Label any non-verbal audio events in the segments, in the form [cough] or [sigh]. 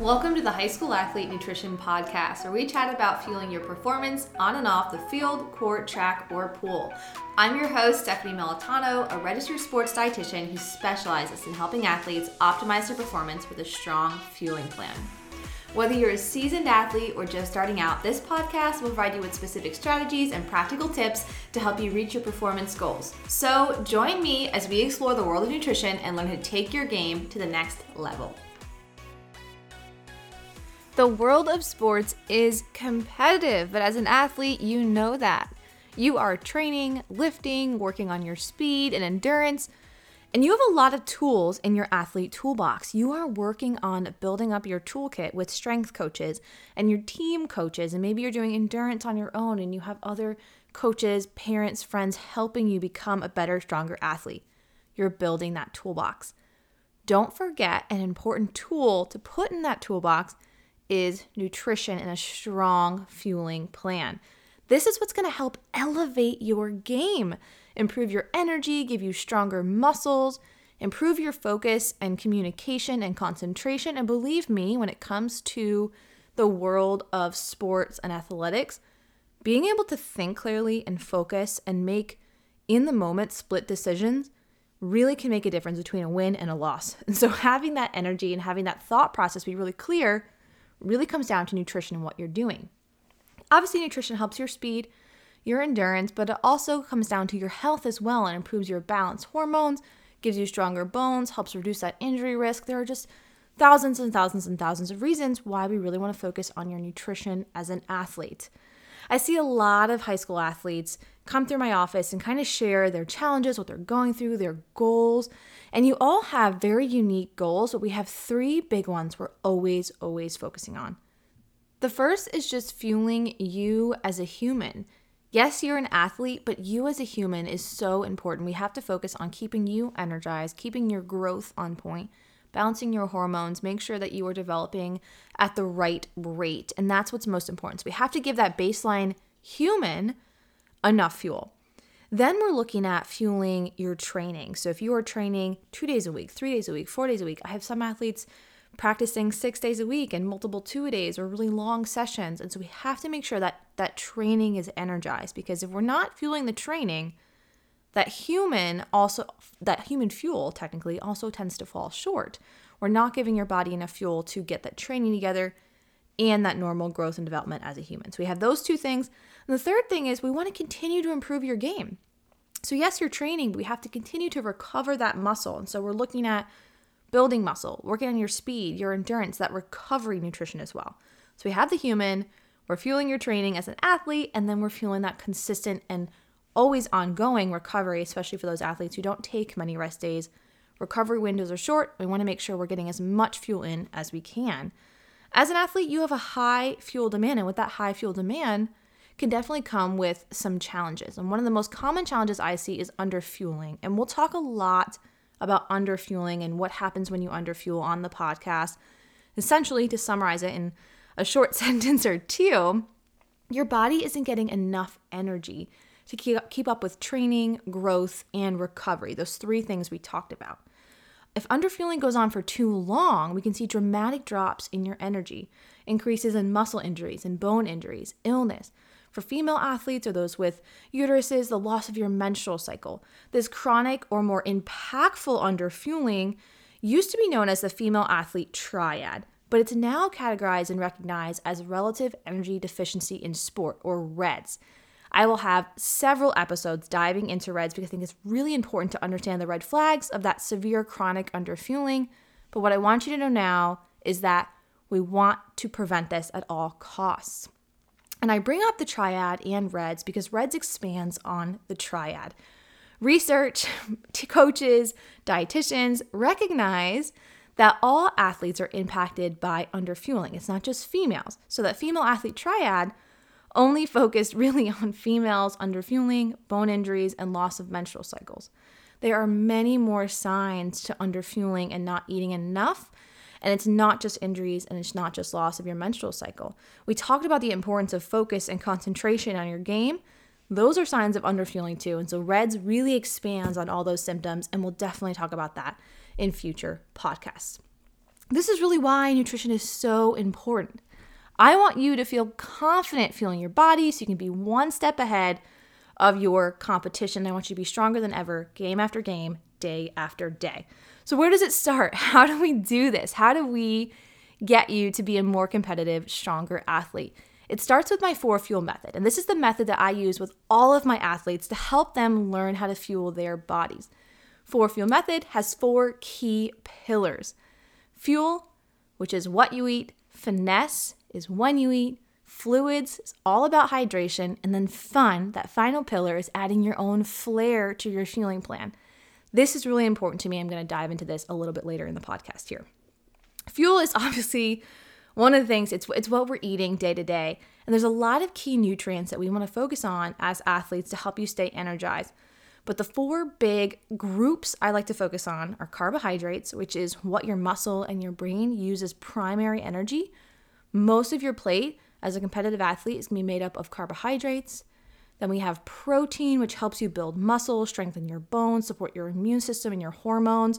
Welcome to the High School Athlete Nutrition Podcast, where we chat about fueling your performance on and off the field, court, track, or pool. I'm your host, Stephanie Melitano, a registered sports dietitian who specializes in helping athletes optimize their performance with a strong fueling plan. Whether you're a seasoned athlete or just starting out, this podcast will provide you with specific strategies and practical tips to help you reach your performance goals. So, join me as we explore the world of nutrition and learn how to take your game to the next level. The world of sports is competitive, but as an athlete, you know that. You are training, lifting, working on your speed and endurance, and you have a lot of tools in your athlete toolbox. You are working on building up your toolkit with strength coaches and your team coaches, and maybe you're doing endurance on your own and you have other coaches, parents, friends helping you become a better, stronger athlete. You're building that toolbox. Don't forget an important tool to put in that toolbox is nutrition and a strong fueling plan. This is what's going to help elevate your game, improve your energy, give you stronger muscles, improve your focus and communication and concentration. And believe me, when it comes to the world of sports and athletics, being able to think clearly and focus and make in the moment split decisions really can make a difference between a win and a loss. [laughs] And so having that energy and having that thought process be really clear really comes down to nutrition and what you're doing. Obviously, nutrition helps your speed, your endurance, but it also comes down to your health as well and improves your balance hormones, gives you stronger bones, helps reduce that injury risk. There are just thousands and thousands and thousands of reasons why we really want to focus on your nutrition as an athlete. I see a lot of high school athletes come through my office and kind of share their challenges, what they're going through, their goals. And you all have very unique goals, but we have three big ones we're always, always focusing on. The first is just fueling you as a human. Yes, you're an athlete, but you as a human is so important. We have to focus on keeping you energized, keeping your growth on point, balancing your hormones, make sure that you are developing at the right rate. And that's what's most important. So we have to give that baseline human enough fuel. Then we're looking at fueling your training. So if you are training two days a week, three days a week, four days a week, I have some athletes practicing six days a week and multiple two a days or really long sessions. And so we have to make sure that that training is energized because if we're not fueling the training, that human also that human fuel technically also tends to fall short. We're not giving your body enough fuel to get that training together and that normal growth and development as a human. So we have those two things. And the third thing is we want to continue to improve your game. So yes, you're training, but we have to continue to recover that muscle. And so we're looking at building muscle, working on your speed, your endurance, that recovery nutrition as well. So we have the human, we're fueling your training as an athlete, and then we're fueling that consistent and always ongoing recovery, especially for those athletes who don't take many rest days. Recovery windows are short. We want to make sure we're getting as much fuel in as we can. As an athlete, you have a high fuel demand, and with that high fuel demand, can definitely come with some challenges. And one of the most common challenges I see is underfueling. And we'll talk a lot about underfueling and what happens when you underfuel on the podcast. Essentially, to summarize it in a short [laughs] sentence or two, your body isn't getting enough energy to keep, up with training, growth, and recovery. Those three things we talked about. If underfueling goes on for too long, we can see dramatic drops in your energy, increases in muscle injuries and bone injuries, illness. For female athletes or those with uteruses, the loss of your menstrual cycle. This chronic or more impactful underfueling used to be known as the female athlete triad, but it's now categorized and recognized as relative energy deficiency in sport or REDS. I will have several episodes diving into REDS because I think it's really important to understand the red flags of that severe chronic underfueling. But what I want you to know now is that we want to prevent this at all costs. And I bring up the triad and REDS because REDS expands on the triad. Research, [laughs] coaches, dietitians recognize that all athletes are impacted by underfueling. It's not just females. So that female athlete triad only focused really [laughs] on females under fueling, bone injuries, and loss of menstrual cycles. There are many more signs to under fueling and not eating enough. And it's not just injuries and it's not just loss of your menstrual cycle. We talked about the importance of focus and concentration on your game. Those are signs of underfueling too. And so REDS really expands on all those symptoms, and we'll definitely talk about that in future podcasts. This is really why nutrition is so important. I want you to feel confident feeling your body so you can be one step ahead of your competition. I want you to be stronger than ever, game after game, day after day. So, where does it start? [laughs] How do we do this? How do we get you to be a more competitive, stronger athlete? It starts with my four fuel method, and this is the method that I use with all of my athletes to help them learn how to fuel their bodies. Four fuel method has four key pillars fuel, which is what you eat, finesse is when you eat, fluids is all about hydration, and then fun, that final pillar, is adding your own flair to your fueling plan. This is really important to me. I'm going to dive into this a little bit later in the podcast here. Fuel is [laughs] obviously one of the things, it's, it's what we're eating day to day. And there's a lot of key nutrients that we want to focus on as athletes to help you stay energized. But the four big groups I like to focus on are carbohydrates, which is what your muscle and your brain use as primary energy. Most of your plate as a competitive athlete is going to be made up of carbohydrates. Then we have protein, which helps you build muscle, strengthen your bones, support your immune system and your hormones.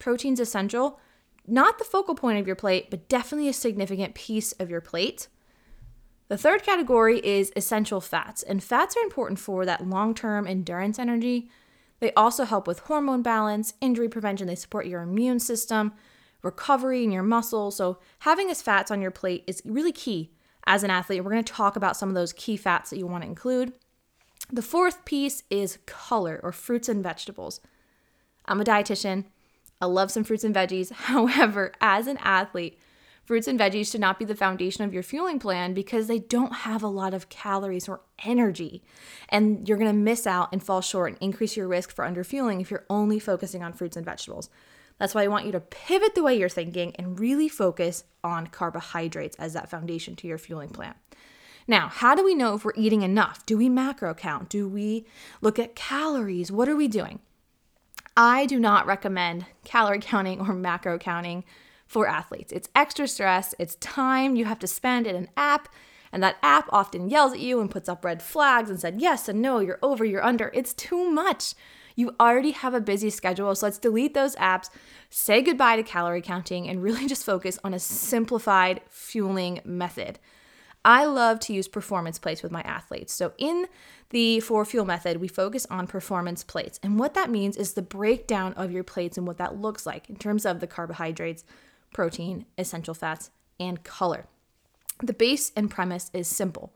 Protein's essential, not the focal point of your plate, but definitely a significant piece of your plate. The third category is essential fats, and fats are important for that long term endurance energy. They also help with hormone balance, injury prevention, they support your immune system, recovery in your muscles. So, having as fats on your plate is really key as an athlete. We're going to talk about some of those key fats that you want to include. The fourth piece is color or fruits and vegetables. I'm a dietitian. I love some fruits and veggies. [laughs] However, as an athlete, fruits and veggies should not be the foundation of your fueling plan because they don't have a lot of calories or energy. And you're going to miss out and fall short and increase your risk for underfueling if you're only focusing on fruits and vegetables. That's why I want you to pivot the way you're thinking and really focus on carbohydrates as that foundation to your fueling plan. Now, how do we know if we're eating enough? Do we macro count? Do we look at calories? What are we doing? I do not recommend calorie [laughs] counting or macro counting for athletes. It's extra stress, it's time you have to spend in an app, and that app often yells at you and puts up red flags and said yes and no, you're over, you're under. It's too much. You already have a busy schedule, so let's delete those apps, say goodbye to calorie counting, and really just focus on a simplified fueling method. I love to use performance plates with my athletes. So, in the four fuel method, we focus on performance plates. And what that means is the breakdown of your plates and what that looks like in terms of the carbohydrates, protein, essential fats, and color. The base and premise is simple.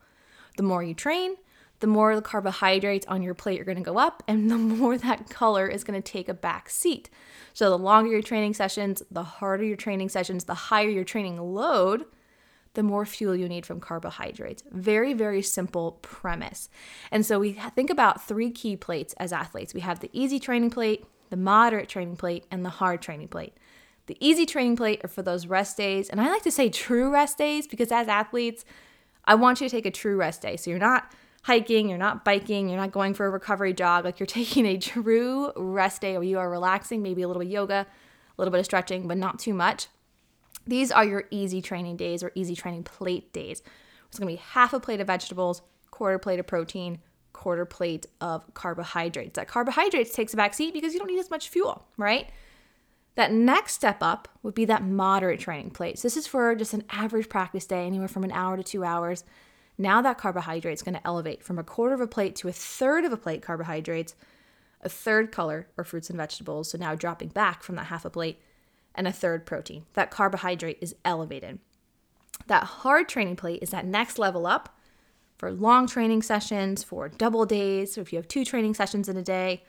The more you train, the more the carbohydrates on your plate are going to go up and the [laughs] more that color is going to take a back seat. So the longer your training sessions, the harder your training sessions, the higher your training load, the more fuel you need from carbohydrates. Very, very simple premise. And so we think about three key plates as athletes we have the easy training plate, the moderate training plate, and the hard training plate. The easy training plate are for those rest days. And I like to say true rest days because as athletes, I want you to take a true rest day. So you're not hiking, you're not biking, you're not going for a recovery jog. Like you're [laughs] taking a true rest day where you are relaxing, maybe a little bit yoga, a little bit of stretching, but not too much. These are your easy training days or easy training plate days. It's gonna be half a plate of vegetables, quarter plate of protein, quarter plate of carbohydrates. That carbohydrates takes a back seat because you don't need as much fuel, right? That next step up would be that moderate training plate. So this is for just an average practice day, anywhere from an hour to two hours. Now that carbohydrate is going to elevate from a quarter of a plate to a third of a plate carbohydrates, a third color or fruits and vegetables. So now dropping back from that half a plate, and a third protein. That carbohydrate is elevated. That hard training plate is that next level up for long training sessions, for double days. So if you have two training sessions in a day,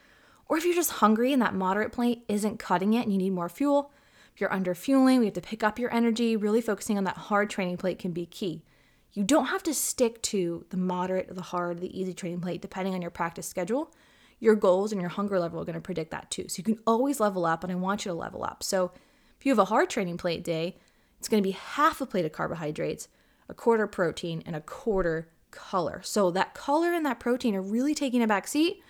or if you're just hungry and that moderate plate isn't cutting it and you need more fuel, if you're under fueling, we have to pick up your energy. Really focusing on that hard training plate can be key. You don't have to stick to the moderate, the hard, the easy training plate, depending on your practice schedule. Your goals and your hunger level are going to predict that too. So you can always level up, and I want you to level up. So if you have a hard training plate day, it's going to be half a plate of carbohydrates, a quarter protein, and a quarter color. So that color and that protein are really taking a back seat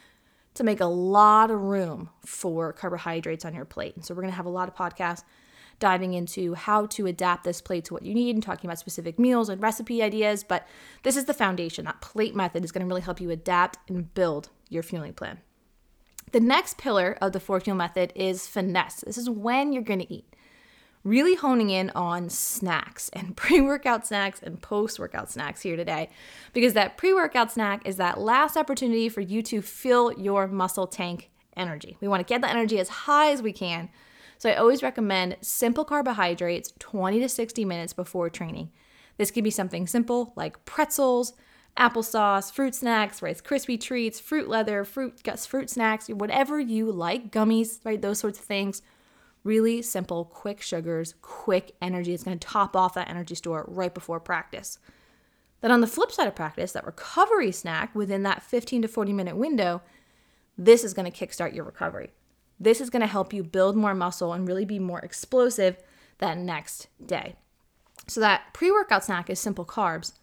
to make a lot of room for carbohydrates on your plate. And so we're going to have a lot of podcasts diving into how to adapt this plate to what you need and talking about specific meals and recipe ideas. But this is the foundation. That plate method is going to really help you adapt and build your fueling plan. The next pillar of the four fuel method is finesse. This is when you're going to eat. really honing in on snacks and [laughs] pre workout snacks and post workout snacks here today because that pre workout snack is that last opportunity for you to fill your muscle tank energy. We want to get the energy as high as we can. So I always recommend simple carbohydrates 20 to 60 minutes before training. This can be something simple like pretzels, applesauce, fruit snacks, Rice Krispie treats, fruit leather, fruit fruit snacks, whatever you like, gummies, right? Those sorts of things. Really simple, quick sugars, quick energy. It's going to top off that energy store right before practice. Then on the flip side of practice, that recovery snack within that 15 to 40 minute window, this is going to kickstart your recovery. This is going to help you build more muscle and really be more explosive that next day. So that pre-workout snack is simple carbs.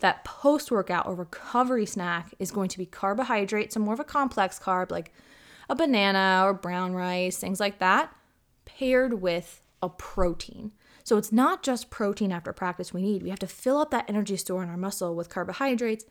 That post-workout or recovery snack is going to be carbohydrates, so more of a complex carb like a banana or brown rice, things like that, paired with a protein. So it's not just protein after practice we need. We have to fill up that energy store in our muscle with carbohydrates,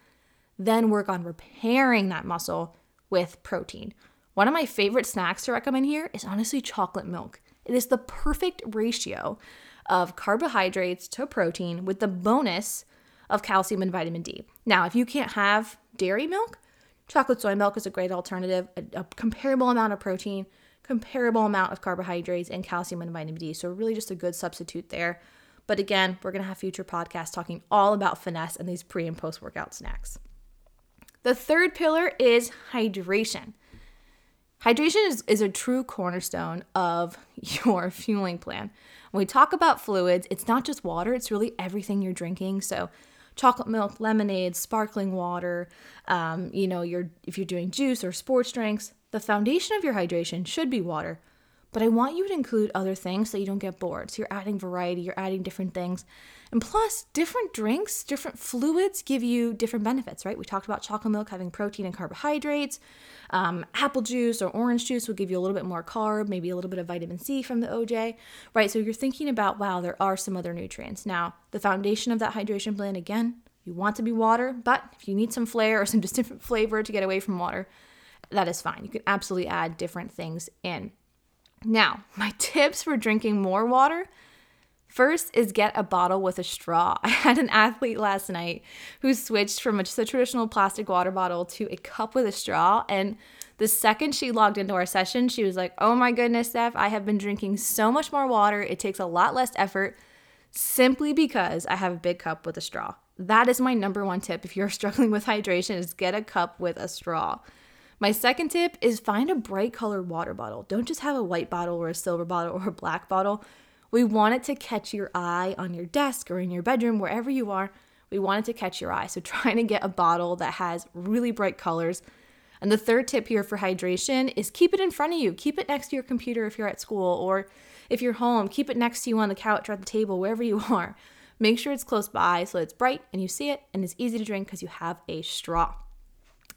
then work on repairing that muscle with protein. One of my favorite snacks to recommend here is honestly chocolate milk. It is the perfect ratio of carbohydrates to protein with the bonus of calcium and vitamin D. Now, if you can't have dairy milk, chocolate soy milk is a great alternative, a, a comparable amount of protein, comparable amount of carbohydrates, and calcium and vitamin D. So, really, just a good substitute there. But again, we're going to have future podcasts talking all about finesse and these pre and post workout snacks. The third pillar is hydration. Hydration is, is a true cornerstone of [laughs] your fueling plan. When we talk about fluids, it's not just water, it's really everything you're drinking. So, chocolate milk, lemonade, sparkling water, um, you know, you're, if you're doing juice or sports drinks, the foundation of your hydration should be water. But I want you to include other things so you don't get bored. So you're adding variety, you're adding different things. And plus, different drinks, different fluids give you different benefits, right? We talked about chocolate milk having protein and carbohydrates. Um, apple juice or orange juice will give you a little bit more carb, maybe a little bit of vitamin C from the OJ, right? So you're thinking about, wow, there are some other nutrients. Now, the foundation of that hydration plan, again, you want to be water, but if you need some flair or some [laughs] just different flavor to get away from water, that is fine. You can absolutely add different things in. Now, [laughs] my tips for drinking more water First is get a bottle with a straw. [laughs] I had an athlete last night who switched from just a traditional plastic water bottle to a cup with a straw. And the second she logged into our session, she was like, Oh my goodness, Steph, I have been drinking so much more water. It takes a lot less effort simply because I have a big cup with a straw. That is my number one tip if you're [laughs] struggling with hydration is get a cup with a straw. My second tip is find a bright colored water bottle. Don't just have a white bottle or a silver bottle or a black bottle. We want it to catch your eye on your desk or in your bedroom, wherever you are. We want it to catch your eye. So, [laughs] trying to get a bottle that has really bright colors. And the third tip here for hydration is keep it in front of you. Keep it next to your computer if you're at school, or if you're home, keep it next to you on the couch or at the table, wherever you [laughs] are. Make sure it's close by so it's bright and you see it and it's easy to drink because you have a straw.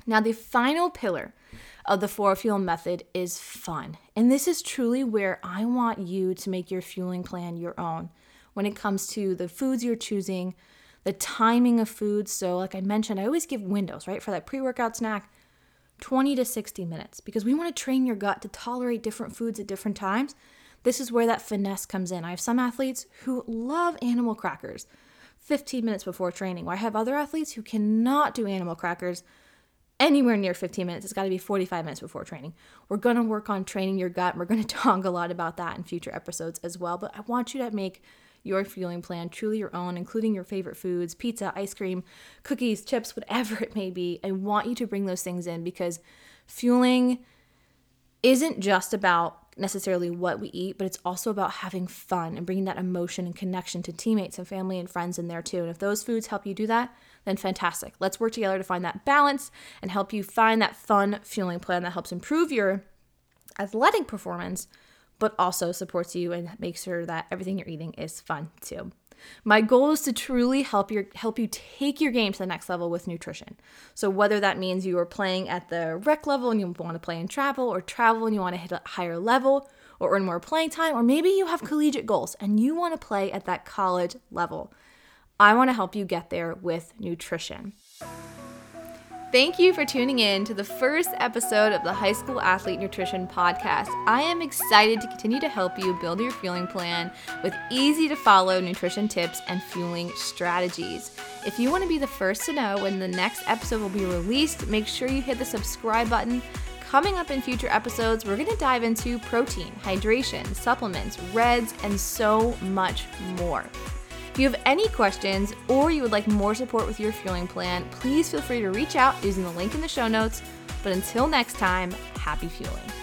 Now, the final pillar of the 4 Fuel method is fun. And this is truly where I want you to make your fueling plan your own when it comes to the foods you're choosing, the timing of foods. So, like I mentioned, I always give windows, right? For that pre workout snack, 20 to 60 minutes because we want to train your gut to tolerate different foods at different times. This is where that finesse comes in. I have some athletes who love animal crackers 15 minutes before training, where I have other athletes who cannot do animal crackers anywhere near 15 minutes. It's got to be 45 minutes before training. We're going to work on training your gut. We're going [laughs] to talk a lot about that in future episodes as well. But I want you to make your fueling plan truly your own, including your favorite foods pizza, ice cream, cookies, chips, whatever it may be. I want you to bring those things in because fueling isn't just about necessarily what we eat, but it's also about having fun and bringing that emotion and connection to teammates and family and friends in there too. And if those foods help you do that, then fantastic. Let's work together to find that balance and help you find that fun fueling plan that helps improve your athletic performance, but also supports you and makes sure that everything you're eating is fun too. My goal is to truly help your help you take your game to the next level with nutrition. So whether that means you are playing at the rec level and you want to play in travel or travel and you want to hit a higher level or earn more playing time or maybe you have collegiate goals and you want to play at that college level. I want to help you get there with nutrition. Thank you for tuning in to the first episode of the High School Athlete Nutrition Podcast. I am excited to continue to help you build your fueling plan with easy to follow nutrition tips and fueling strategies. If you want to be the first to know when the next episode will be released, make sure you hit the subscribe button. Coming up in future episodes, we're going to dive into protein, hydration, supplements, reds, and so much more. If you have any questions or you would like more support with your fueling plan, please feel free to reach out using the link in the show notes. But until next time, happy fueling.